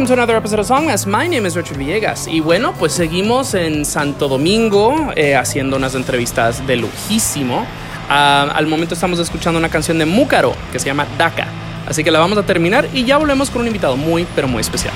welcome to another episode of Songmas. My name is Richard Villegas. Y bueno, pues seguimos en Santo Domingo eh, haciendo unas entrevistas de lujísimo. Ah, al momento estamos escuchando una canción de Múcaro que se llama Daka. Así que la vamos a terminar y ya volvemos con un invitado muy, pero muy especial.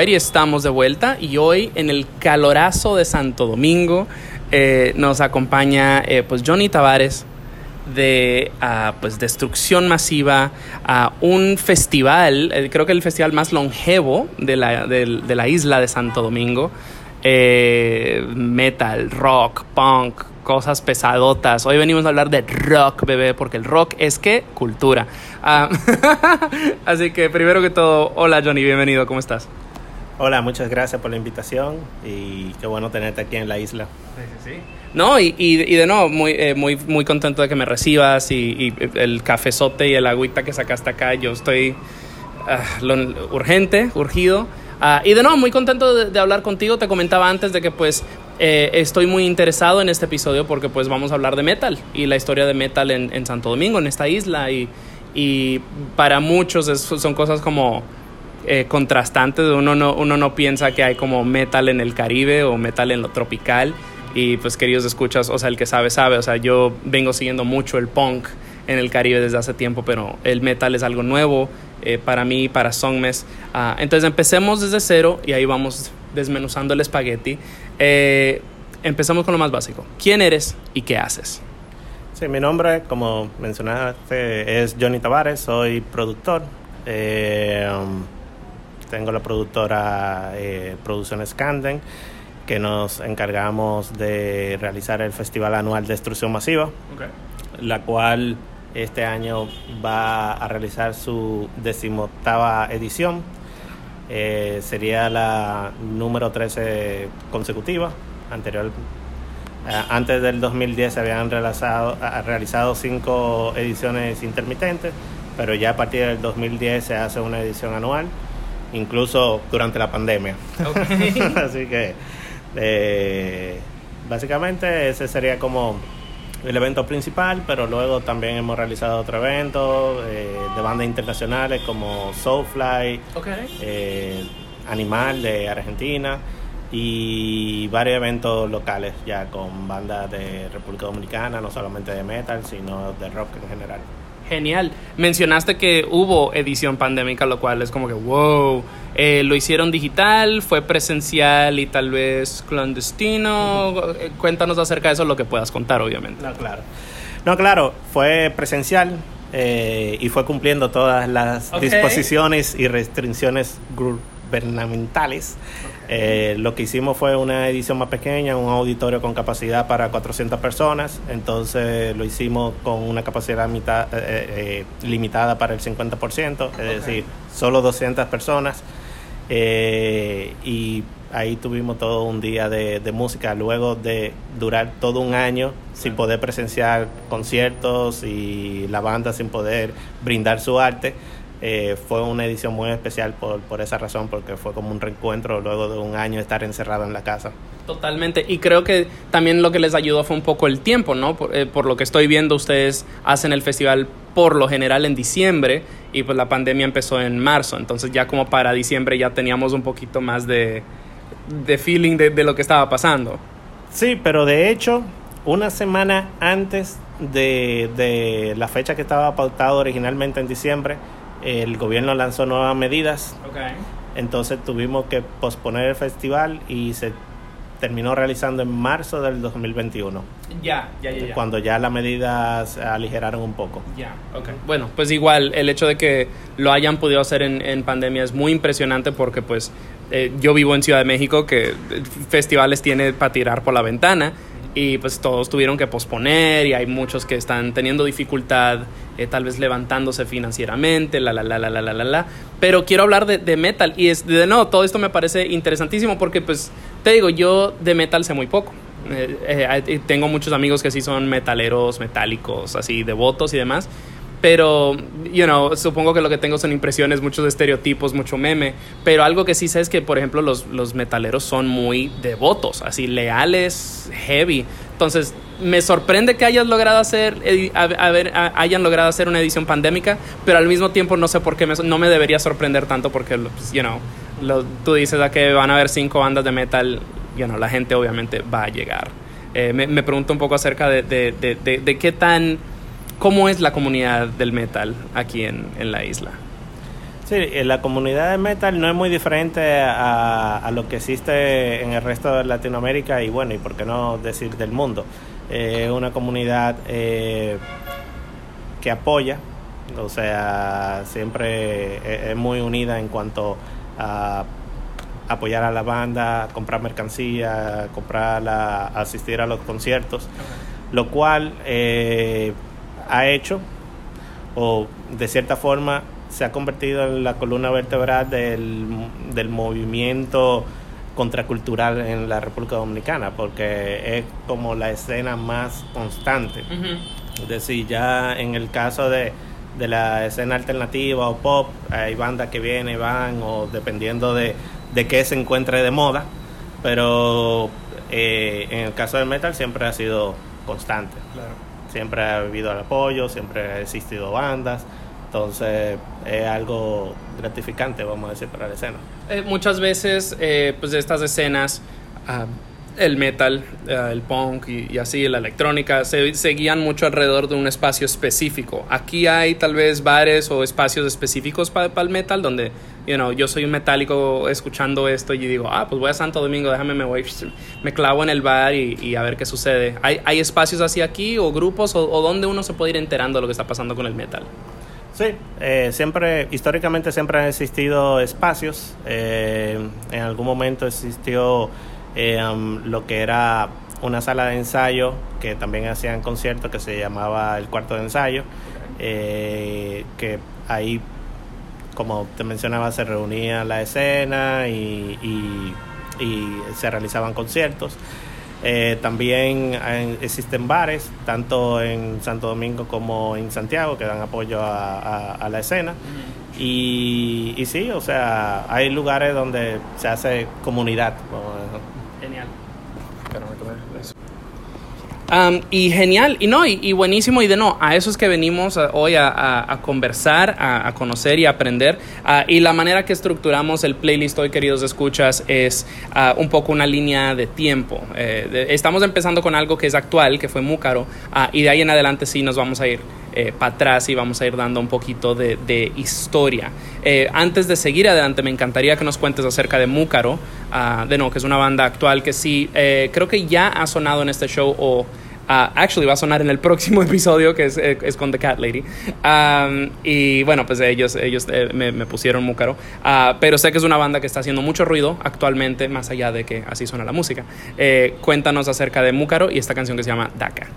Alrighty, estamos de vuelta y hoy en el calorazo de Santo Domingo eh, nos acompaña eh, pues Johnny Tavares de ah, pues Destrucción Masiva, a un festival, eh, creo que el festival más longevo de la, de la isla de Santo Domingo. metal, rock, punk, cosas pesadotas. Hoy venimos a hablar de rock, bebé, porque el rock es que cultura. Ah, así que primero que todo, hola Johnny, bienvenido, ¿cómo estás? Hola, muchas gracias por la invitación y qué bueno tenerte aquí en la isla. Sí, sí, sí. No, y, y, de nuevo, muy, eh, muy, muy contento de que me recibas y, el cafezote y el agüita que sacaste acá, yo estoy uh, urgente, urgido. Uh, y de nuevo, muy contento de, de, hablar contigo. Te comentaba antes de que pues eh, estoy muy interesado en este episodio porque pues vamos a hablar de metal y la historia de metal en, en Santo Domingo, en esta isla. Y, y para muchos son cosas como eh, contrastantes. Uno no, uno no piensa que hay como metal en el Caribe o metal en lo tropical. Y pues queridos escuchas, o sea, el que sabe, sabe. O sea, yo vengo siguiendo mucho el punk en el Caribe desde hace tiempo, pero el metal es algo nuevo eh, para mí, para Songmes. Uh, entonces empecemos desde cero y ahí vamos desmenuzando el espagueti. Eh, empezamos con lo más básico. ¿Quién eres y qué haces? Sí, mi nombre, como mencionaste, es Johnny Tavares, soy productor. Eh, um, tengo la productora eh, Producciones Canden, que nos encargamos de realizar el Festival Anual de Destrucción Masiva, okay. la cual este año va a realizar su decimoctava edición eh, sería la número 13 consecutiva. Anterior, eh, antes del 2010 se habían realizado, realizado cinco ediciones intermitentes, pero ya a partir del 2010 se hace una edición anual, incluso durante la pandemia. Así que eh, básicamente ese sería como el evento principal, pero luego también hemos realizado otros eventos eh, de bandas internacionales como Soulfly, eh, Animal de Argentina y varios eventos locales ya con bandas de República Dominicana, no solamente de metal, sino de rock en general. Genial. Mencionaste que hubo edición pandémica, lo cual es como que, wow, eh, lo hicieron digital, fue presencial y tal vez clandestino. Cuéntanos acerca de eso, lo que puedas contar, obviamente. No, claro. No, claro, fue presencial eh, y fue cumpliendo todas las disposiciones y restricciones gubernamentales. Eh, lo que hicimos fue una edición más pequeña, un auditorio con capacidad para 400 personas, entonces lo hicimos con una capacidad mitad, eh, eh, limitada para el 50%, es decir, solo 200 personas. y ahí tuvimos todo un día de, de, música, luego de durar todo un año sin poder presenciar conciertos y la banda sin poder brindar su arte eh, fue una edición muy especial por, por esa razón, porque fue como un reencuentro luego de un año de estar encerrado en la casa. Totalmente, y creo que también lo que les ayudó fue un poco el tiempo, ¿no? Por, eh, por, lo que estoy viendo, ustedes hacen el festival por lo general en diciembre y pues la pandemia empezó en marzo, entonces ya como para diciembre ya teníamos un poquito más de, de feeling de, de lo que estaba pasando. Sí, pero de hecho, una semana antes de, de la fecha que estaba pautado originalmente en diciembre, el gobierno lanzó nuevas medidas. Entonces tuvimos que posponer el festival y se terminó realizando en marzo del 2021. Ya, ya, ya. Cuando ya las medidas se aligeraron un poco. Ya, Bueno, pues igual el hecho de que lo hayan podido hacer en, en pandemia es muy impresionante porque pues eh, yo vivo en Ciudad de México que festivales tiene para tirar por la ventana y pues todos tuvieron que posponer y hay muchos que están teniendo dificultad eh, tal vez levantándose financieramente, la, la, la, la, la, la, la, Pero quiero hablar de, de metal y es, de nuevo, todo esto me parece interesantísimo porque pues te digo, yo de metal sé muy poco. Eh, eh, tengo muchos amigos que sí son metaleros, metálicos, así, devotos y demás. Pero, you know, supongo que lo que tengo son impresiones, muchos estereotipos, mucho meme. Pero algo que sí sé es que, por ejemplo, los, los metaleros son muy devotos, así, leales, heavy. Entonces, me sorprende que hayas logrado hacer, a, a ver, a, hayan logrado hacer una edición pandémica, pero al mismo tiempo no sé por qué me, no me debería sorprender tanto porque, pues, you know, lo, tú dices a que van a haber cinco bandas de metal, you know, la gente obviamente va a llegar. Eh, me, me, pregunto un poco acerca de, de, de, de qué tan ¿Cómo es la comunidad del metal aquí en, en la isla? Sí, la comunidad de metal no es muy diferente a, a, lo que existe en el resto de Latinoamérica y bueno, y por qué no decir del mundo. Es eh, una comunidad eh, que apoya, o sea, siempre es, es, muy unida en cuanto a, apoyar a la banda, comprar mercancía, comprar asistir a los conciertos, lo cual eh, ha hecho, o de cierta forma, se ha convertido en la columna vertebral del, del movimiento contracultural en la República Dominicana, porque es como la escena más constante. Es decir, ya en el caso de, de la escena alternativa o pop, hay bandas que vienen y van, o dependiendo de, de qué se encuentre de moda, pero eh, en el caso del metal siempre ha sido constante. Siempre ha habido el apoyo, siempre ha existido bandas, entonces es algo gratificante, vamos a decir, para la escena. Eh, muchas veces, eh, pues de estas escenas, ah, el metal, eh, el punk y, así, la electrónica, se, se, guían mucho alrededor de un espacio específico. Aquí hay tal vez bares o espacios específicos para el metal donde, you know, yo soy un metálico escuchando esto y digo, ah, pues voy a Santo Domingo, déjame, me voy, me clavo en el bar y, a ver qué sucede. ¿Hay, ¿Hay, espacios así aquí o grupos o, o donde uno se puede ir enterando de lo que está pasando con el metal? Sí, eh, siempre, históricamente siempre han existido espacios. Eh, en algún momento existió eh, um, lo que era una sala de ensayo que también hacían conciertos que se llamaba el cuarto de ensayo, que ahí, como te mencionaba, se reunía la escena y, y se realizaban conciertos. Eh, también existen bares, tanto en Santo Domingo como en Santiago, que dan apoyo a, la escena. Y, y, sí, o sea, hay lugares donde se hace comunidad. Y genial, y no, y, buenísimo, y de no, a eso es que venimos hoy a, conversar, a, conocer y aprender. Ah, y la manera que estructuramos el playlist hoy, queridos escuchas, es ah, un poco una línea de tiempo. Eh, estamos empezando con algo que es actual, que fue Múcaro, ah, y de ahí en adelante sí nos vamos a ir eh, para atrás y vamos a ir dando un poquito de, historia. Eh, antes de seguir adelante, me encantaría que nos cuentes acerca de Múcaro, de no, que es una banda actual que sí, creo que ya ha sonado en este show o Uh, actually, va a sonar en el próximo episodio que es, eh, es con The Cat Lady. Y bueno, pues ellos, ellos eh, me, pusieron Múcaro. Uh, pero sé que es una banda que está haciendo mucho ruido actualmente, más allá de que así suena la música. Eh, cuéntanos acerca de Múcaro y esta canción que se llama Daka.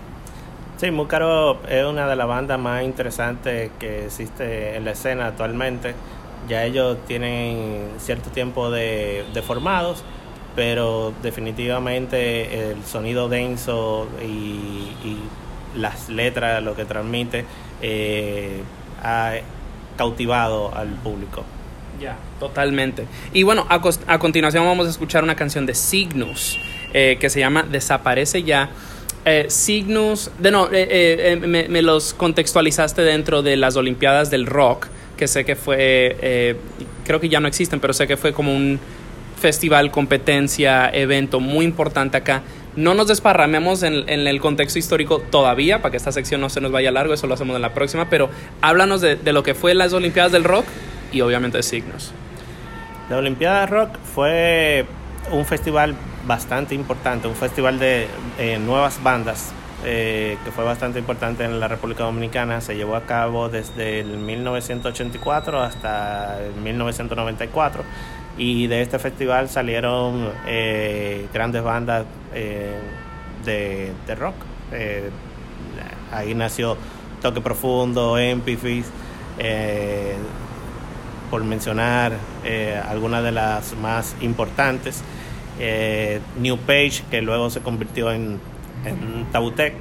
Sí, Múcaro es una de las bandas más interesantes que existe en la escena actualmente. Ya ellos tienen cierto tiempo de, de formados pero definitivamente el sonido denso y, las letras, lo que transmite, eh, ha cautivado al público. Ya, totalmente. Y bueno, a, continuación vamos a escuchar una canción de Cygnus eh, que se llama Desaparece ya. Eh, de no, eh, me, me, los contextualizaste dentro de las Olimpiadas del Rock, que sé que fue, creo que ya no existen, pero sé que fue como un festival, competencia, evento muy importante acá. No nos desparramemos en, el contexto histórico todavía, para que esta sección no se nos vaya largo, eso lo hacemos en la próxima, pero háblanos de, lo que fue las Olimpiadas del Rock y obviamente de Signos. La Olimpiada de Rock fue un festival bastante importante, un festival de eh, nuevas bandas eh, que fue bastante importante en la República Dominicana. Se llevó a cabo desde el 1984 hasta el 1994 y de este festival salieron eh, grandes bandas eh, de, rock. Ahí nació Toque Profundo, Empifis, por mencionar algunas de las más importantes. New Page, que luego se convirtió en, en Tabutec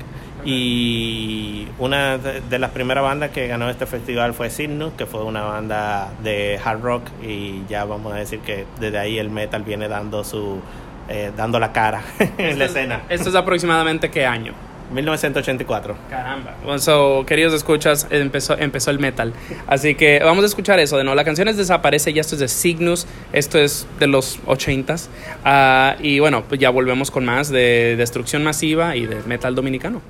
y una de, las primeras bandas que ganó este festival fue Cygnus, que fue una banda de hard rock y ya vamos a decir que desde ahí el metal viene dando su eh, dando la cara en la escena. ¿Esto es aproximadamente qué año? 1984. Caramba. Bueno, queridos escuchas, empezó, empezó el metal. Así que vamos a escuchar eso de no. La canción es Desaparece, ya esto es de Cygnus, esto es de los 80s. Ah, y bueno, pues ya volvemos con más de destrucción masiva y de metal dominicano.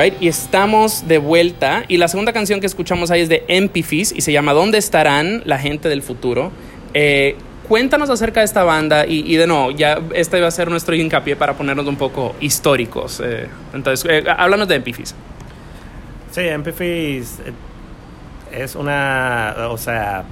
Alright, y estamos de vuelta. Y la segunda canción que escuchamos ahí es de Empifis y se llama ¿Dónde estarán la gente del futuro? Eh, cuéntanos acerca de esta banda y, y de nuevo, ya este va a ser nuestro hincapié para ponernos un poco históricos. eh. entonces, eh, háblanos de Empifis. Sí, Empifis eh, es una, o sea,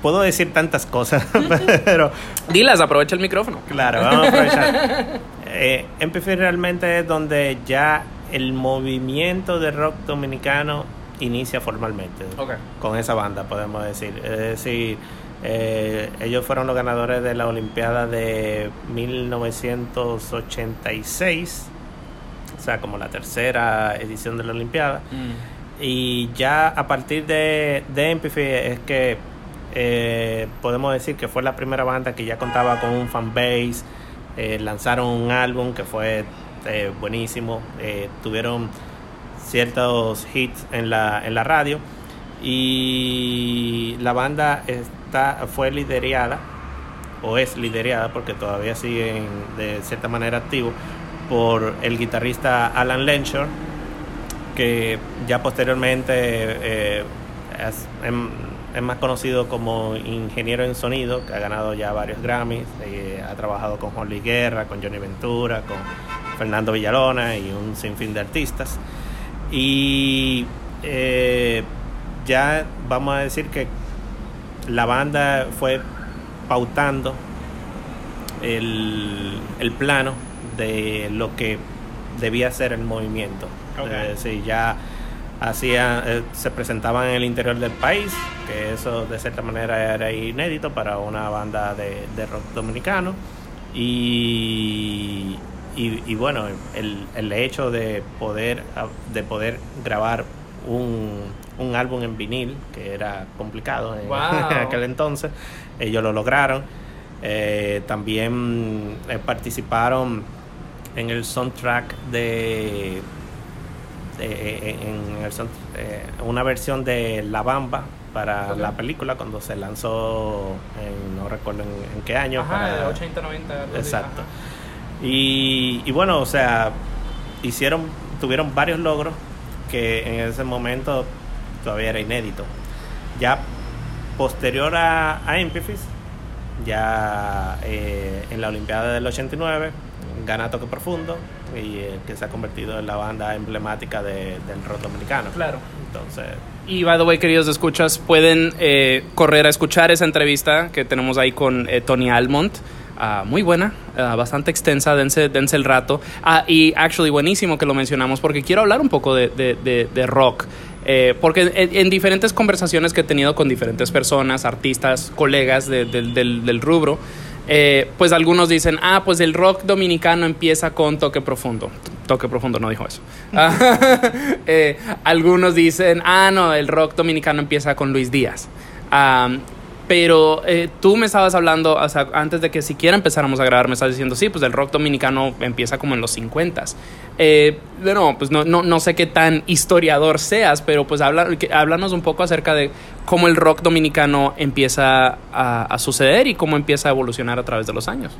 puedo decir tantas cosas, pero Dilas, aprovecha el micrófono. claro, vamos a aprovechar. Eh, Empifis realmente es donde ya el movimiento de rock dominicano inicia formalmente. Con esa banda, podemos decir. Es decir, eh, ellos fueron los ganadores de la Olimpiada de 1986, o sea, como la tercera edición de la Olimpiada. Y ya a partir de, de Empathy es que eh, podemos decir que fue la primera banda que ya contaba con un fanbase. Eh, lanzaron un álbum que fue eh, buenísimo. eh, tuvieron ciertos hits en la, en la radio. Y la banda está, fue liderada, o es liderada, porque todavía siguen de cierta manera activos, por el guitarrista Alan Lenshore que ya posteriormente eh, es, em- es más conocido como ingeniero en sonido, que ha ganado ya varios Grammys, ha trabajado con Luis Guerra, con Johnny Ventura, con Fernando Villalona y un sinfín de artistas. Y eh, ya vamos a decir que la banda fue pautando el, el plano de lo que debía ser el movimiento. Ok. Es decir, ya hacía, eh, se presentaban en el interior del país, que eso de cierta manera era inédito para una banda de, de rock dominicano. Y, y, y bueno, el, el hecho de poder, de poder grabar un, un álbum en vinil, que era complicado en, Wow. en aquel entonces, ellos lo lograron. Eh, también eh, participaron en el soundtrack de, de- en el sound- eh, una versión de La Bamba para la película cuando se lanzó en, no recuerdo en, en qué año Ajá, para- de 80, 90. algo así, Exacto. ajá. Y, y bueno, o sea, hicieron, tuvieron varios logros que en ese momento todavía era inédito. Ya posterior a, a Empifis, ya eh, en la Olimpiada del 89, gana Toque Profundo y eh, que se ha convertido en la banda emblemática de- del rock dominicano. Claro. Entonces, Y by the way, queridos escuchas, pueden eh, correr a escuchar esa entrevista que tenemos ahí con eh, Tony Almont. Ah, muy buena, ah, bastante extensa, dense, dense el rato. Ah, y actually buenísimo que lo mencionamos porque quiero hablar un poco de, de- de- de rock. Eh, porque en, en diferentes conversaciones que he tenido con diferentes personas, artistas, colegas de- del- del- rubro, eh, pues algunos dicen, ah, pues el rock dominicano empieza con toque profundo. Toque profundo no dijo eso. Eh, algunos dicen, ah, no, el rock dominicano empieza con Luis Díaz. Pero eh, tú me estabas hablando, o sea, antes de que siquiera empezáramos a grabar, me estabas diciendo, sí, pues el rock dominicano empieza como en los 50 eh, bueno, pues no, no, no sé qué tan historiador seas, pero pues habla, que- háblanos un poco acerca de cómo el rock dominicano empieza a, a suceder y cómo empieza a evolucionar a través de los años.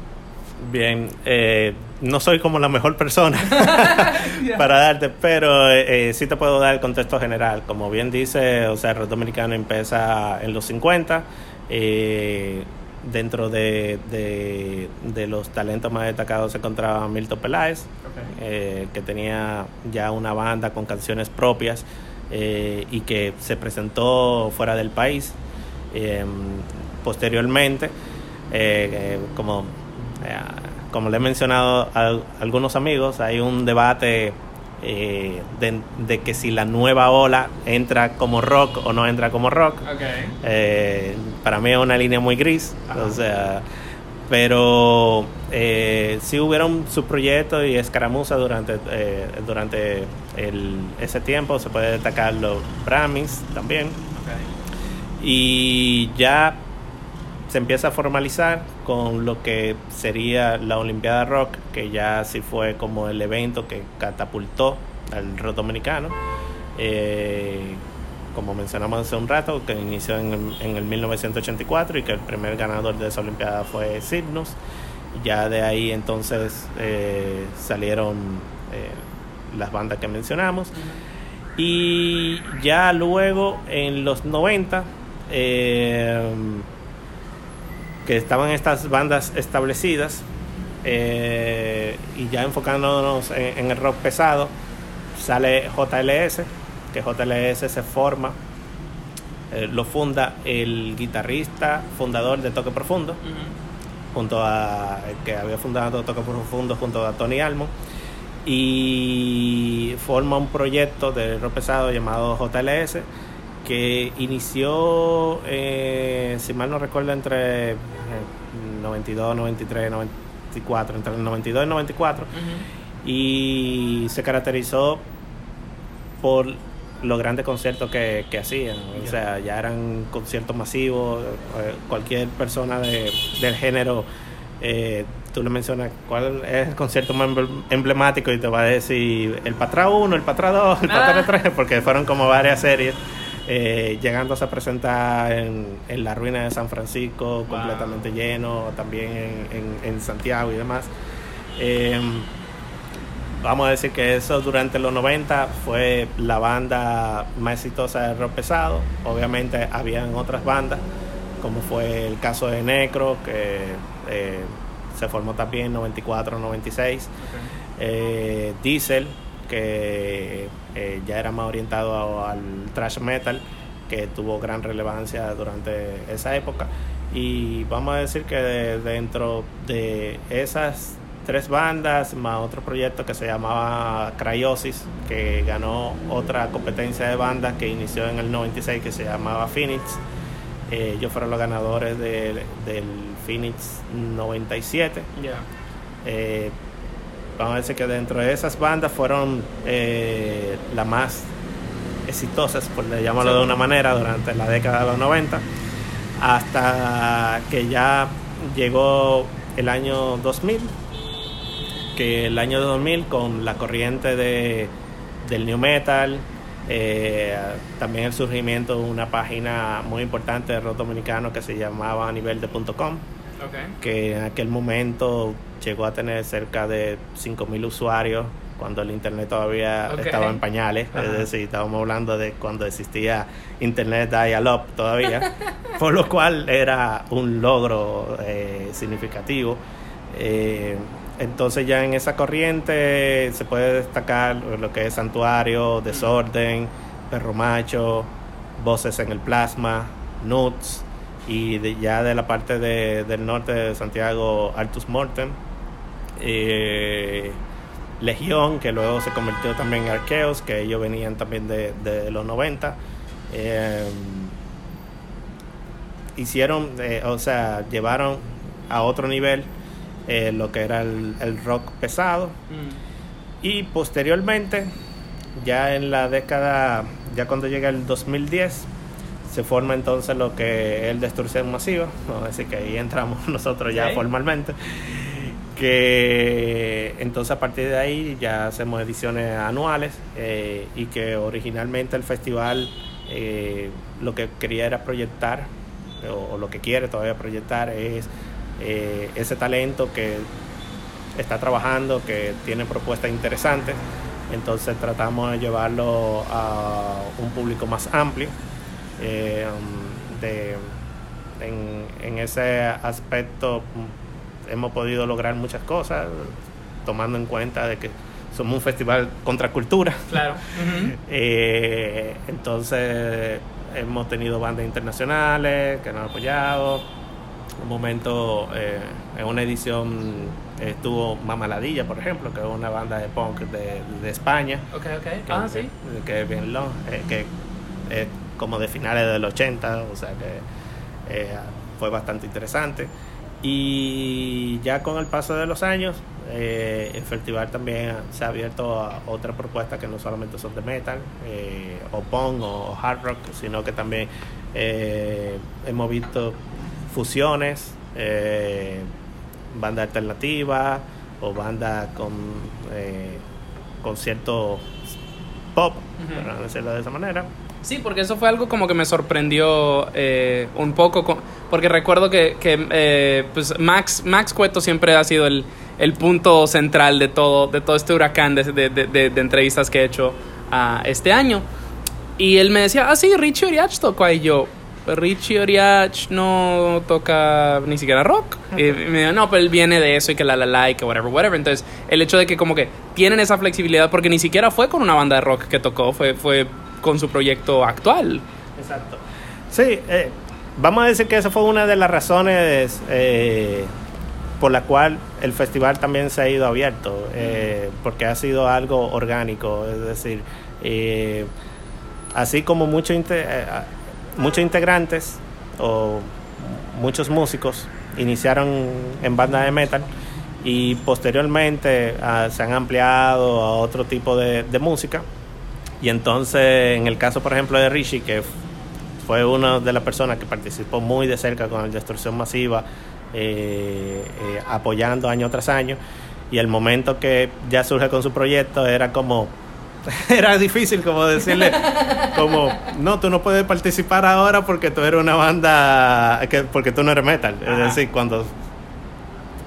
Bien, eh, no soy como la mejor persona para darte, pero eh, eh, sí te puedo dar el contexto general. Como bien dice, o sea, el rock dominicano empieza en los 50. Eh, dentro de, de- de los talentos más destacados se encontraba Milton Peláez, eh, que tenía ya una banda con canciones propias eh, y que se presentó fuera del país. Eh, posteriormente, como, como le he mencionado a algunos amigos, hay un debate eh, de, de que si la nueva ola entra como rock o no entra como rock. Eh, para mí es una línea muy gris, Ajá. o sea, pero eh, sí hubieron sus proyectos y escaramuzas durante, eh, durante el- ese tiempo, se puede destacar los Brammys también, y ya se empieza a formalizar con lo que sería la Olimpiada Rock, que ya sí fue como el evento que catapultó al rock dominicano. Eh, como mencionamos hace un rato, que inició en, el- en el 1984 y que el primer ganador de esa Olimpiada fue Sidnus. Ya de ahí entonces eh, salieron eh, las bandas que mencionamos. Y ya luego en los 90 eh, que estaban estas bandas establecidas eh, y ya enfocándonos en, en el rock pesado, sale JLS, que JLS se forma, eh, lo funda el guitarrista fundador de Toque Profundo, junto a el que había fundado Toque Profundo junto a Tony Almo y forma un proyecto de rock pesado llamado JLS que inició, eh, si mal no recuerdo, entre eh, 92, 93, 94, entre el 92 y el 94 y se caracterizó por los grandes conciertos que, que hacían. O sea, ya eran conciertos masivos. eh, Cualquier persona de- del género, eh, tú le mencionas cuál es el concierto más emble- emblemático y te va a decir el Patra 1, el Patra 2, el Patra Ah. 3, porque fueron como varias series. Eh, llegándose a presentar en, en la ruina de San Francisco, Wow. completamente lleno, también en, en- en Santiago y demás. Eh, vamos a decir que eso durante los 90 fue la banda más exitosa de rock pesado. Obviamente habían otras bandas, como fue el caso de Necro, que eh, se formó también en 94, 96. Eh, Diesel, que eh, ya era más orientado a- al thrash metal, que tuvo gran relevancia durante esa época. Y vamos a decir que de- dentro de esas tres bandas, más otro proyecto que se llamaba Cryosis, que ganó otra competencia de bandas que inició en el 96, que se llamaba Phoenix. Eh, ellos fueron los ganadores del, del Phoenix 97. Ya. Eh, vamos a decir que dentro de esas bandas fueron eh, las más exitosas, por llamarlo Sí. de una manera, durante la década de los 90, hasta que ya llegó el año 2000, que el año 2000 con la corriente de, del new metal, eh, también el surgimiento de una página muy importante de rock dominicano que se llamaba nivel.com Ok. que en aquel momento llegó a tener cerca de 5.000 usuarios cuando el internet todavía estaba en pañales, es decir, estábamos hablando de cuando existía internet dial-up todavía, por lo cual era un logro eh, significativo. Eh, entonces ya en esa corriente se puede destacar lo que es Santuario, Desorden, Perro Macho, Voces en el Plasma, Nuts y de- ya de la parte de- del norte de Santiago, Altus Mortem, eh, Legión, que luego se convirtió también en Arqueos, que ellos venían también de, de los 90. eh, hicieron, eh, o sea, llevaron a otro nivel lo que era el, el rock pesado. Mm. Y posteriormente, ya en la década, ya cuando llega el 2010, se forma entonces lo que es el Destrucción Masiva. Vamos a decir que ahí entramos nosotros ya formalmente. Que entonces a partir de ahí ya hacemos ediciones anuales eh, y que originalmente el festival eh, lo que quería era proyectar, o, o lo que quiere todavía proyectar, es eh, ese talento que está trabajando, que tiene propuestas interesantes. Entonces tratamos de llevarlo a un público más amplio. Eh, um, de, en, en ese aspecto mm, hemos podido lograr muchas cosas, tomando en cuenta de que somos un festival contra cultura. Claro. Eh, entonces hemos tenido bandas internacionales que nos han apoyado. Un momento, eh, en una edición estuvo Mamaladilla, por ejemplo, que es una banda de punk de, de España. Ok, ok. Que, Ah, sí. que es bien long, eh, que como de finales del 80, o sea que eh, fue bastante interesante. Y ya con el paso de los años, eh, el festival también se ha abierto a otras propuestas que no solamente son de metal, eh, o punk o hard rock, sino que también eh, hemos visto fusiones, eh, banda alternativa o banda con, con cierto pop, para decirlo de esa manera. Sí, porque eso fue algo como que me sorprendió eh, un poco, co- porque recuerdo que, que, eh, pues Max, Max Cueto siempre ha sido el, el punto central de todo, de todo este huracán de, de- de- entrevistas que he hecho ah, este año. Y él me decía, ah, sí, Richie Oriach tocó ahí yo. Richie Oriach no toca ni siquiera rock. Y me dijo, no, pero él viene de eso y que la la la y que whatever, whatever. Entonces, el hecho de que como que tienen esa flexibilidad, porque ni siquiera fue con una banda de rock que tocó, fue, fue con su proyecto actual. Exacto. Sí, eh, vamos a decir que esa fue una de las razones eh, por la cual el festival también se ha ido abierto, eh, porque ha sido algo orgánico, es decir, así como eh, muchos integrantes o muchos músicos iniciaron en banda de metal y posteriormente ah, se han ampliado a otro tipo de música. Y entonces, en el caso, por ejemplo, de Rishi, que fue una de las personas que participó muy de cerca con la destrucción masiva, eh, eh, apoyando año tras año, y el momento que ya surge con su proyecto era como era difícil como decirle como no tú no puedes participar ahora porque tú eres una banda que porque tú no eres metal es decir cuando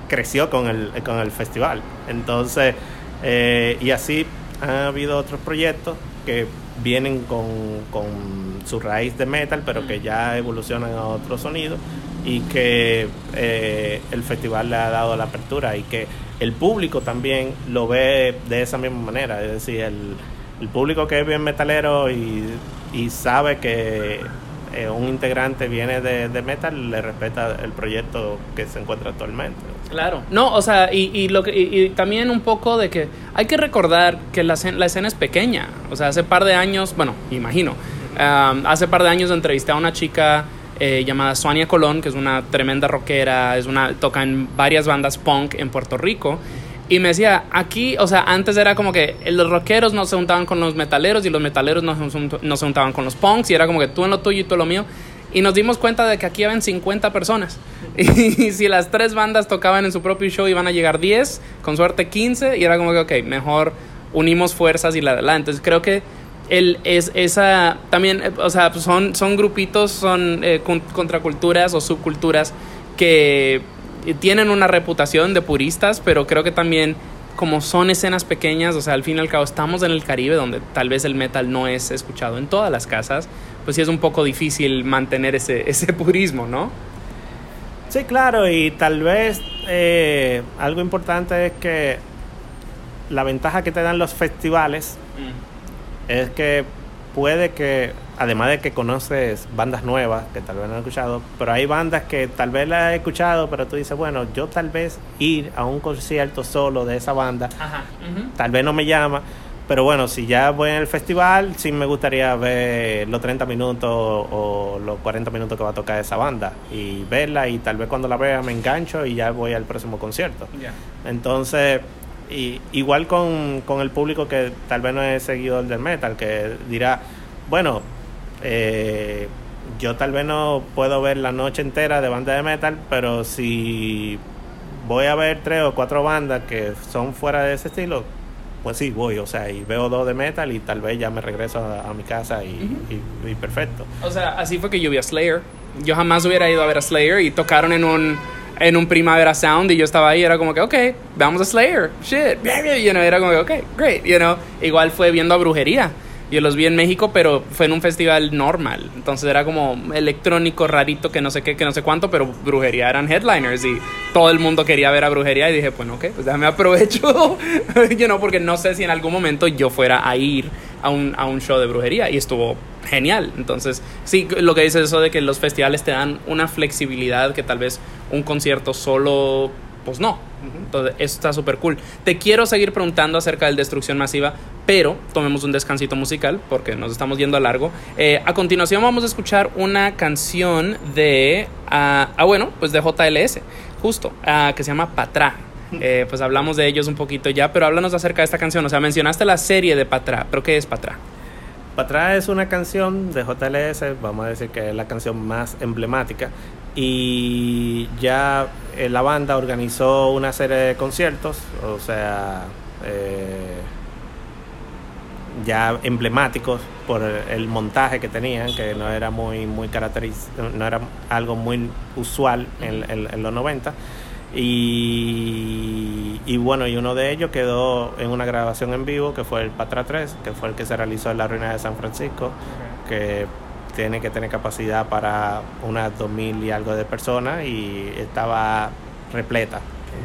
creció con el con el festival. Entonces eh, y así ha habido otros proyectos que vienen con, con su raíz de metal pero que ya evolucionan a otro sonido y que eh, el festival le ha dado la apertura y que el público también lo ve de esa misma manera, es decir, el, el público que es bien metalero y, y sabe que eh, un integrante viene de, de metal, le respeta el proyecto que se encuentra actualmente. Claro. No, o sea, y, y lo que, y, y también un poco de que hay que recordar que la, escena- la escena es pequeña. O sea, hace par de años, bueno, imagino, um, hace par de años entrevisté a una chica eh, llamada Sonia Colón, que es una tremenda rockera, es una, toca en varias bandas punk en Puerto Rico. Y me decía, aquí, o sea, antes era como que los rockeros no se juntaban con los metaleros y los metaleros no se, no juntaban con los punks y era como que tú en lo tuyo y tú en lo mío. Y nos dimos cuenta de que aquí habían 50 personas. Y si las tres bandas tocaban en su propio show iban a llegar 10, con suerte 15, y era como que, ok, mejor unimos fuerzas y la, la. Entonces creo que el, es, esa también, eh, o sea, pues son, son grupitos, son eh, con- contraculturas o subculturas que tienen una reputación de puristas, pero creo que también como son escenas pequeñas, o sea, al fin y al cabo estamos en el Caribe donde tal vez el metal no es escuchado en todas las casas, pues sí es un poco difícil mantener ese, ese purismo, ¿no? Sí, claro, y tal vez eh, algo importante es que la ventaja que te dan los festivales es que puede que, además de que conoces bandas nuevas que tal vez no has escuchado, pero hay bandas que tal vez las he escuchado, pero tú dices, bueno, yo tal vez ir a un concierto solo de esa banda, Ajá. tal vez no me llama, pero bueno, si ya voy en el festival, sí me gustaría ver los 30 minutos o los 40 minutos que va a tocar esa banda y verla y tal vez cuando la vea me engancho y ya voy al próximo concierto. Entonces, y, igual con, con el público que tal vez no es seguidor del metal, que dirá, bueno, eh, yo tal vez no puedo ver la noche entera de banda de metal, pero si voy a ver tres o cuatro bandas que son fuera de ese estilo, pues sí, voy, o sea, y veo dos de metal y tal vez ya me regreso a, a mi casa y, y- y perfecto. O sea, así fue que yo vi a Slayer. Yo jamás hubiera ido a ver a Slayer y tocaron en un, en un Primavera Sound y yo estaba ahí, era como que, ok, vamos a Slayer, shit, you know, era como que, ok, great, you know. Igual fue viendo a Brujería. Yo los vi en México, pero fue en un festival normal. Entonces era como electrónico, rarito, que no sé qué, que no sé cuánto, pero Brujería eran headliners y todo el mundo quería ver a Brujería y dije, bueno, ok, pues déjame aprovecho, you know, porque no sé si en algún momento yo fuera a ir a un, a un show de brujería y estuvo genial. Entonces, sí, lo que dices eso de que los festivales te dan una flexibilidad que tal vez un concierto solo, pues no. Entonces, eso está súper cool. Te quiero seguir preguntando acerca del Destrucción Masiva, pero tomemos un descansito musical porque nos estamos yendo a largo. Eh, a continuación vamos a escuchar una canción de, ah, ah, bueno, pues de JLS, justo, ah, que se llama Patrá. Eh, pues hablamos de ellos un poquito ya, pero háblanos acerca de esta canción. O sea, mencionaste la serie de Patrá, pero ¿qué es Patrá? Para atrás es una canción de JLS, vamos a decir que es la canción más emblemática. Y ya eh, la banda organizó una serie de conciertos, o sea, eh, ya emblemáticos por el montaje que tenían, que no era muy, muy no era algo muy usual en los 90. Y, y bueno, y uno de ellos quedó en una grabación en vivo que fue el Patra 3, que fue el que se realizó en la ruina de San Francisco, que tiene que tener capacidad para unas 2.000 y algo de personas y estaba repleta.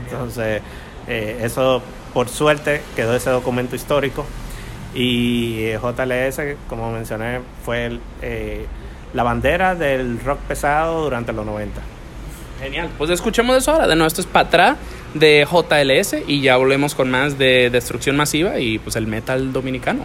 Entonces, eh, eso por suerte quedó ese documento histórico y eh, JLS, como mencioné, fue eh, la bandera del rock pesado durante los 90. Genial, pues escuchemos eso ahora, de nuevo esto es Patra de JLS y ya volvemos con más de Destrucción Masiva y pues el metal dominicano.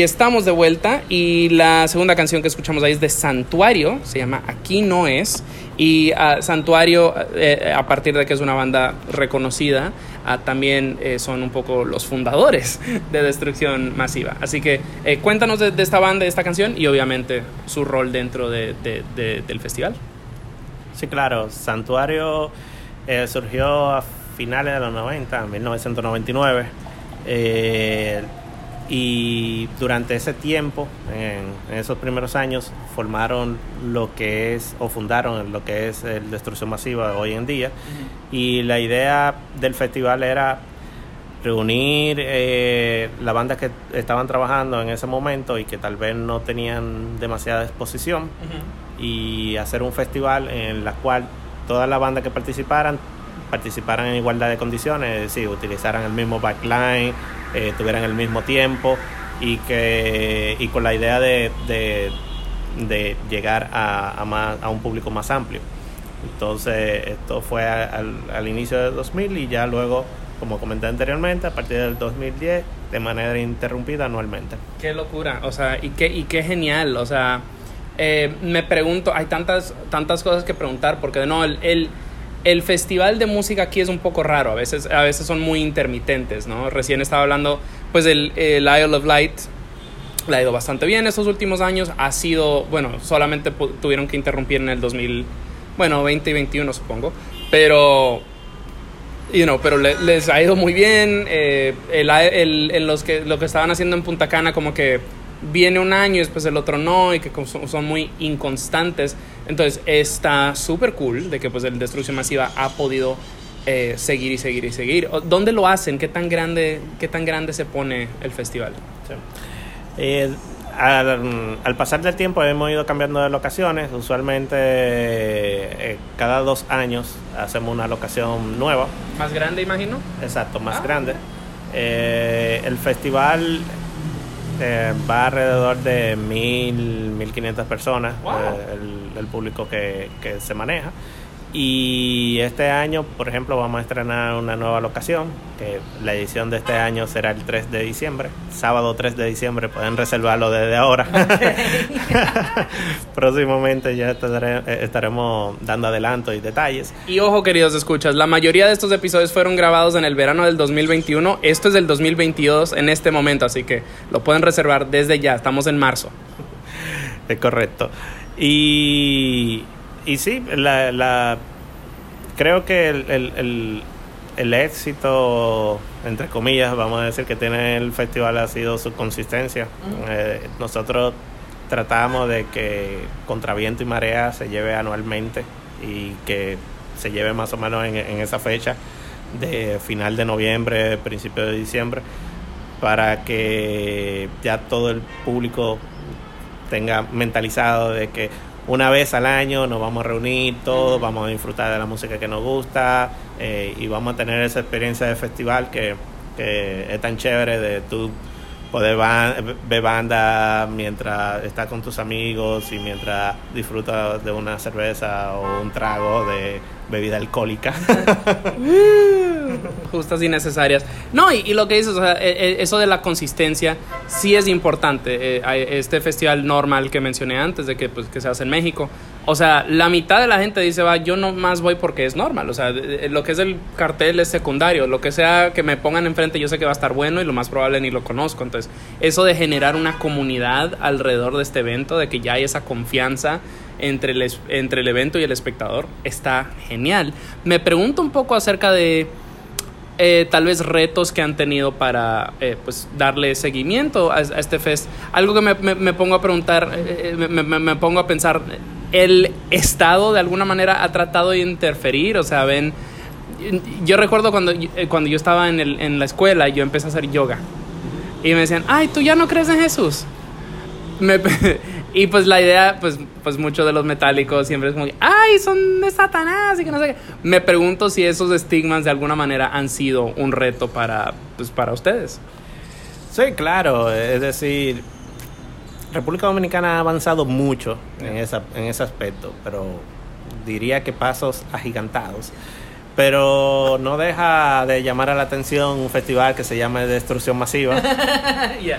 Estamos de vuelta y la segunda canción que escuchamos ahí es de Santuario, se llama Aquí no es. Y ah, Santuario, eh, a partir de que es una banda reconocida, ah, también eh, son un poco los fundadores de Destrucción Masiva. Así que eh, cuéntanos de, esta banda, de esta canción y obviamente su rol dentro de- de- de- del festival. Sí, claro. Santuario eh, surgió a finales de los 90, en 1999. Y durante ese tiempo, en, en esos primeros años, formaron lo que es, o fundaron lo que es el Destrucción Masiva hoy en día. Y la idea del festival era reunir eh, la banda que estaban trabajando en ese momento y que tal vez no tenían demasiada exposición y hacer un festival en la cual todas las bandas que participaran participaran en igualdad de condiciones, es decir, utilizaran el mismo backline, eh, tuvieran el mismo tiempo y que y con la idea de, de, de llegar a, a, más, a un público más amplio. Entonces, esto fue al, al inicio del 2000 y ya luego, como comenté anteriormente, a partir del 2010, de manera interrumpida anualmente. Qué locura, o sea, y qué, y qué genial, o sea, eh, me pregunto, hay tantas, tantas cosas que preguntar, porque no, el, el, el festival de música aquí es un poco raro, a veces, a veces son muy intermitentes, ¿no? Recién estaba hablando, pues, el, el Isle of Light, le ha ido bastante bien estos últimos años, ha sido, bueno, solamente tuvieron que interrumpir en el 2000, bueno, 2021 supongo, pero you know, pero le- les ha ido muy bien. eh, el, el- en los que, lo que estaban haciendo en Punta Cana, como que viene un año y después el otro no, y que son, muy inconstantes. Entonces está súper cool de que pues el Destrucción Masiva ha podido eh, seguir y seguir y seguir. ¿Dónde lo hacen? ¿Qué tan grande, qué tan grande se pone el festival? Sí. Eh, al, al pasar del tiempo hemos ido cambiando de locaciones. Usualmente eh, cada dos años hacemos una locación nueva. Más grande, imagino. Exacto, más Ah. grande. Eh, el festival eh, va alrededor de mil, mil quinientas personas, Wow. eh, el, el público que, que se maneja. Y este año, por ejemplo, vamos a estrenar una nueva locación, que la edición de este año será el 3 de diciembre, sábado 3 de diciembre, pueden reservarlo desde ahora. Próximamente ya eh, estaremos dando adelantos y detalles. Y ojo, queridos escuchas, la mayoría de estos episodios fueron grabados en el verano del 2021. Esto es del 2022 en este momento, así que lo pueden reservar desde ya. Estamos en marzo. Es correcto. Y, y sí, la, la- creo que el, el- el- el éxito, entre comillas, vamos a decir que tiene el festival ha sido su consistencia. Eh, nosotros tratamos de que contra viento y marea se lleve anualmente y que se lleve más o menos en, en esa fecha de final de noviembre, principio de diciembre, para que ya todo el público tenga mentalizado de que una vez al año nos vamos a reunir todos, vamos a disfrutar de la música que nos gusta eh, y vamos a tener esa experiencia de festival que, que es tan chévere de tú poder ver banda mientras estás con tus amigos y mientras disfrutas de una cerveza o un trago de bebida alcohólica. Justas y necesarias. No, y, lo que dices, e- e- eso de la consistencia sí es importante. Eh, este festival normal que mencioné antes, de que, pues, que se hace en México. O sea, la mitad de la gente dice, va, yo no más voy porque es normal. O sea, lo que es el cartel es secundario. Lo que sea que me pongan enfrente, yo sé que va a estar bueno y lo más probable ni lo conozco. Entonces, eso de generar una comunidad alrededor de este evento, de que ya hay esa confianza entre el, entre el evento y el espectador, está genial. Me pregunto un poco acerca de eh, tal vez retos que han tenido para eh, pues darle seguimiento a, este fest. Algo que me, me- pongo a preguntar, eh, me- me pongo a pensar, ¿el Estado de alguna manera ha tratado de interferir? O sea, ven, yo recuerdo cuando, eh, cuando yo estaba en, la escuela, yo empecé a hacer yoga. Y me decían, ay, ¿tú ya no crees en Jesús? Y pues la idea, pues, pues muchos de los metálicos siempre es como, ay, son de Satanás y que no sé qué. Me pregunto si esos estigmas de alguna manera han sido un reto para, pues, para ustedes. Sí, claro, es decir, República Dominicana ha avanzado mucho en, esa, en ese aspecto, pero diría que pasos agigantados. Pero no deja de llamar a la atención un festival que se llama Destrucción Masiva, que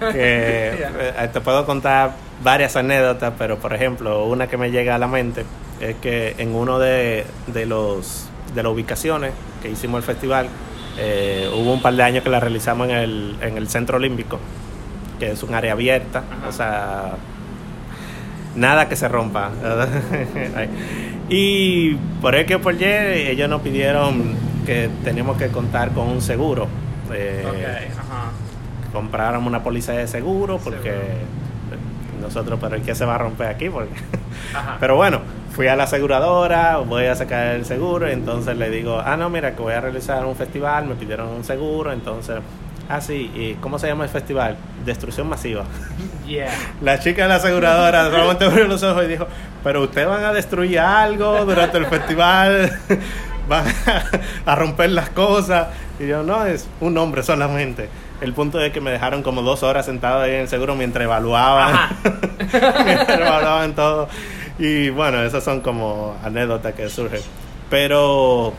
eh, te puedo contar varias anécdotas, pero por ejemplo, una que me llega a la mente es que en uno de, de los de las ubicaciones que hicimos el festival, eh, hubo un par de años que la realizamos en el, en el Centro Olímpico, que es un área abierta, o sea, nada que se rompa. Y por el que por Y, ellos nos pidieron que teníamos que contar con un seguro. Eh, compráramos una póliza de seguro porque nosotros, pero el que se va a romper aquí, porque pero bueno, fui a la aseguradora, voy a sacar el seguro, y entonces le digo, ah, no, mira, que voy a realizar un festival, me pidieron un seguro, entonces, ah, sí, ¿y cómo se llama el festival? Destrucción masiva. La chica de la aseguradora solamente abrió los ojos y dijo, pero ustedes van a destruir algo durante el festival, van a romper las cosas. Y yo, no, es un nombre solamente. El punto es que me dejaron como dos horas sentado ahí en el seguro mientras evaluaban, mientras evaluaban todo. Y bueno, esas son como anécdotas que surgen. Pero,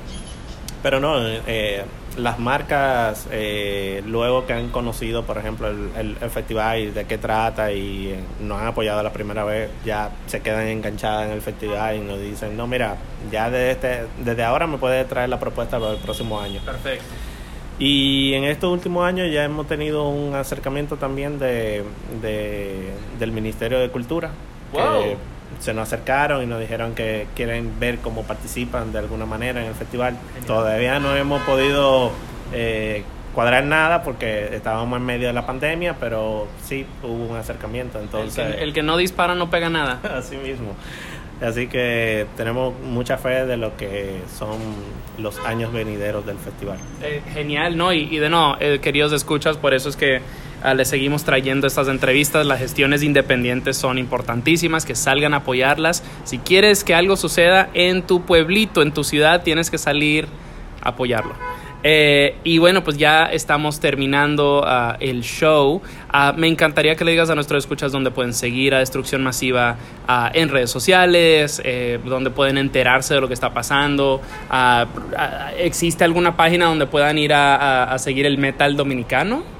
pero no, eh, las marcas eh, luego que han conocido, por ejemplo, el, el- el festival y de qué trata y eh, nos han apoyado la primera vez, ya se quedan enganchadas en el festival y nos dicen, no, mira, ya desde, este, desde ahora me puede traer la propuesta para el próximo año. Perfecto. Y en estos últimos años ya hemos tenido un acercamiento también de, de- del Ministerio de Cultura. Wow. Que se nos acercaron y nos dijeron que quieren ver cómo participan de alguna manera en el festival. Todavía no hemos podido eh, cuadrar nada porque estábamos en medio de la pandemia, pero sí hubo un acercamiento. El Entonces, que, el que no dispara no pega nada. Así mismo. Así que tenemos mucha fe de lo que son los años venideros del festival. Eh, genial, ¿no? Y, y de no, eh, queridos escuchas, por eso es que Ah, les seguimos trayendo estas entrevistas. Las gestiones independientes son importantísimas, que salgan a apoyarlas. Si quieres que algo suceda en tu pueblito, en tu ciudad, tienes que salir a apoyarlo. Eh, y bueno, pues ya estamos terminando ah, el show. Ah, me encantaría que le digas a nuestros escuchas dónde pueden seguir a Destrucción Masiva ah, en redes sociales, eh, donde pueden enterarse de lo que está pasando. ¿Existe alguna página donde puedan ir a seguir el metal dominicano?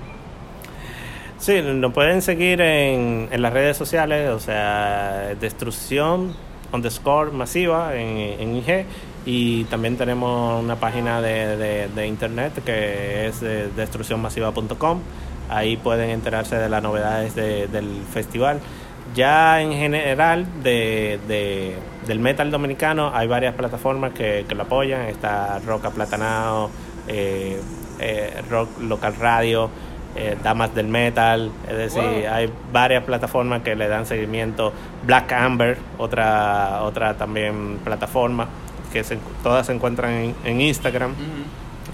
Sí, nos pueden seguir en, en las redes sociales, o sea, destrucción underscore masiva en, en IG. Y también tenemos una página de, de- internet que es destruccionmasiva.com. Ahí pueden enterarse de las novedades de- del festival. Ya en general de, de- del metal dominicano hay varias plataformas que, que lo apoyan. Está Rock Aplatanado, eh, eh, Rock Local Radio, eh, Damas del Metal. Es decir, Wow. hay varias plataformas que le dan seguimiento. Black Amber, otra, otra también plataforma, que se- todas se encuentran en, en Instagram.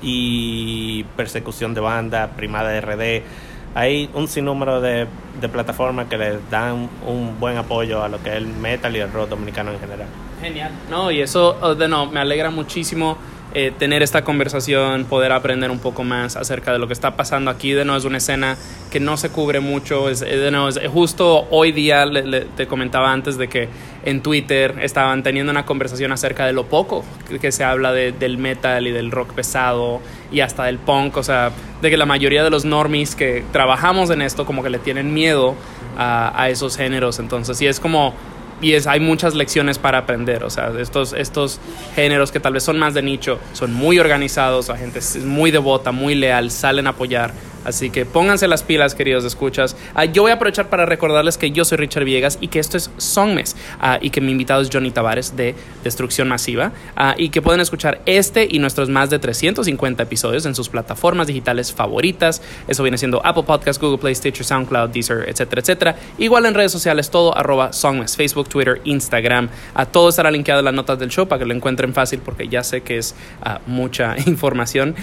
Y Persecución de Banda, Primada RD. Hay un sinnúmero de, de plataformas que le dan un buen apoyo a lo que es el metal y el rock dominicano en general. Genial. No, y eso, oh, de no, me alegra muchísimo eh, tener esta conversación, poder aprender un poco más acerca de lo que está pasando aquí. De nuevo, es una escena que no se cubre mucho. Es, eh, de nuevo, es- justo hoy día le- te comentaba antes de que en Twitter estaban teniendo una conversación acerca de lo poco que, se habla de- del metal y del rock pesado y hasta del punk. O sea, de que la mayoría de los normies que trabajamos en esto como que le tienen miedo a, a esos géneros. Entonces, sí es como y es, hay muchas lecciones para aprender. O sea, estos, estos géneros que tal vez son más de nicho, son muy organizados, la gente es muy devota, muy leal, salen a apoyar. Así que pónganse las pilas, queridos escuchas. Ah, yo voy a aprovechar para recordarles que yo soy Richard Villegas y que esto es Songmes ah, y que mi invitado es Johnny Tavares de Destrucción Masiva ah, y que pueden escuchar este y nuestros más de 350 episodios en sus plataformas digitales favoritas. Eso viene siendo Apple Podcasts, Google Play, Stitcher, SoundCloud, Deezer, etcétera, etcétera. Igual en redes sociales, todo arroba Songmes, Facebook, Twitter, Instagram. A todo estará linkeado en las notas del show para que lo encuentren fácil porque ya sé que es mucha información.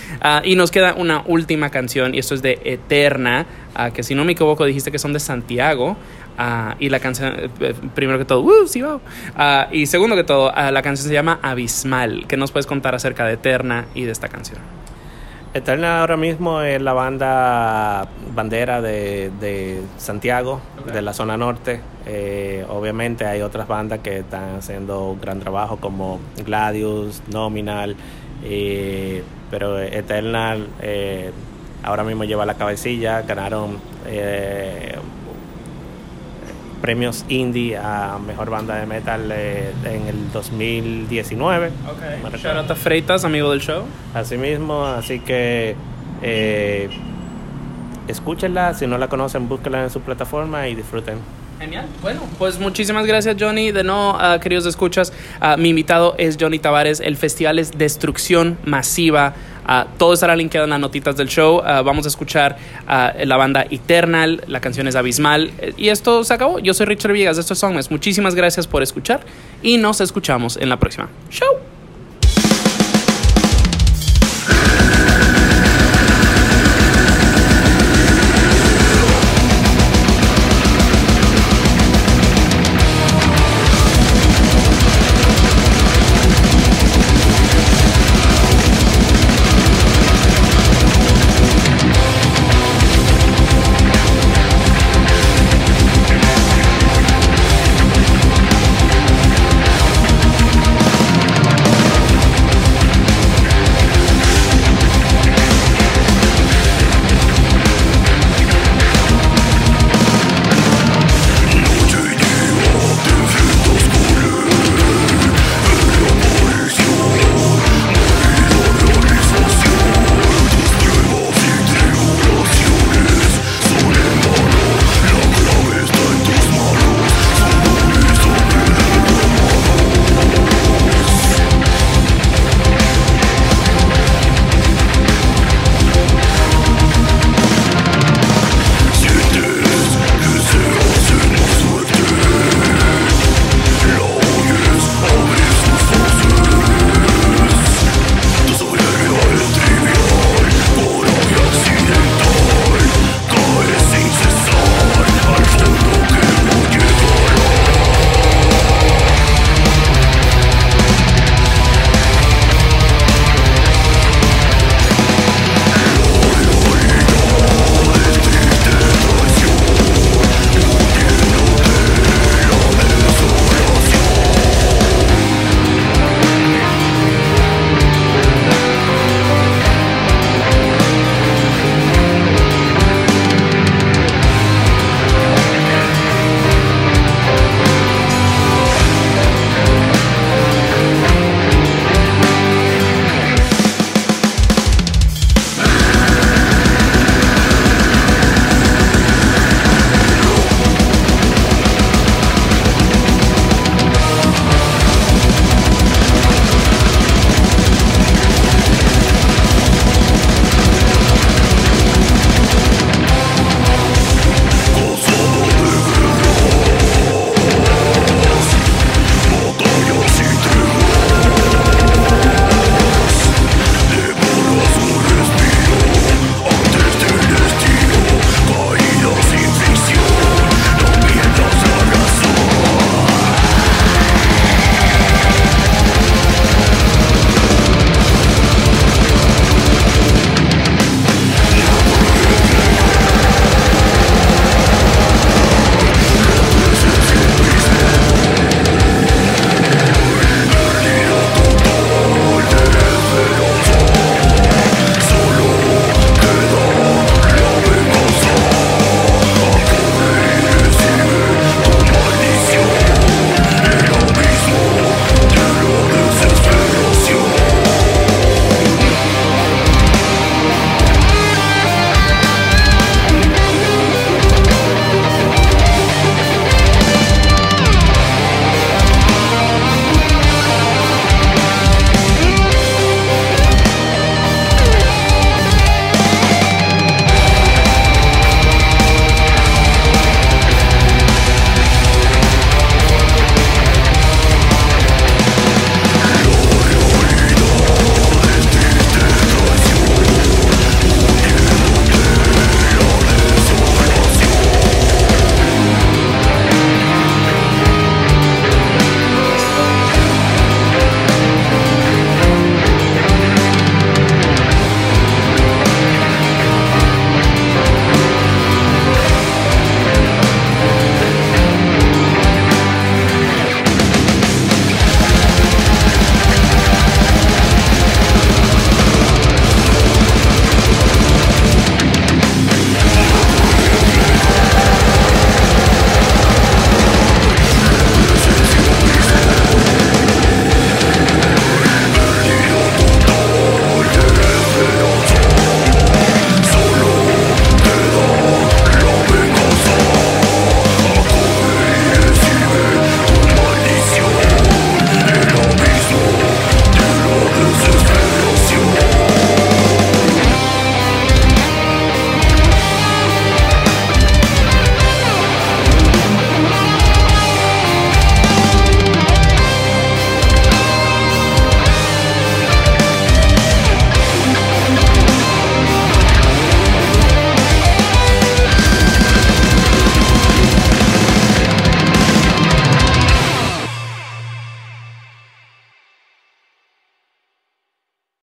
Y nos queda una última canción y esto es de Eterna, que si no me equivoco dijiste que son de Santiago. Y la canción, eh, primero que todo, ¡uh, sí, wow! Y segundo que todo, la canción se llama Abismal. ¿Qué nos puedes contar acerca de Eterna y de esta canción? Eterna ahora mismo es la banda bandera de, de Santiago, de la zona norte. Eh, obviamente hay otras bandas que están haciendo un gran trabajo como Gladius, Nominal, eh, pero Eterna eh, ahora mismo lleva la cabecilla, ganaron eh, premios indie a mejor banda de metal eh, en el 2019. Me recuerdo. Shout out Freitas, amigo del show. Así mismo, así que eh, escúchenla, si no la conocen, búsquenla en su plataforma y disfruten. Genial. Bueno, pues muchísimas gracias, Johnny. De no, ah, queridos escuchas, ah, mi invitado es Johnny Tavares. El festival es Destrucción Masiva. Ah, todo estará linkeado en las notitas del show. Vamos a escuchar la banda Eternal. La canción es Abismal. Eh, Y esto se acabó. Yo soy Richard Villegas de estos Songmes. Muchísimas gracias por escuchar y nos escuchamos en la próxima. Show.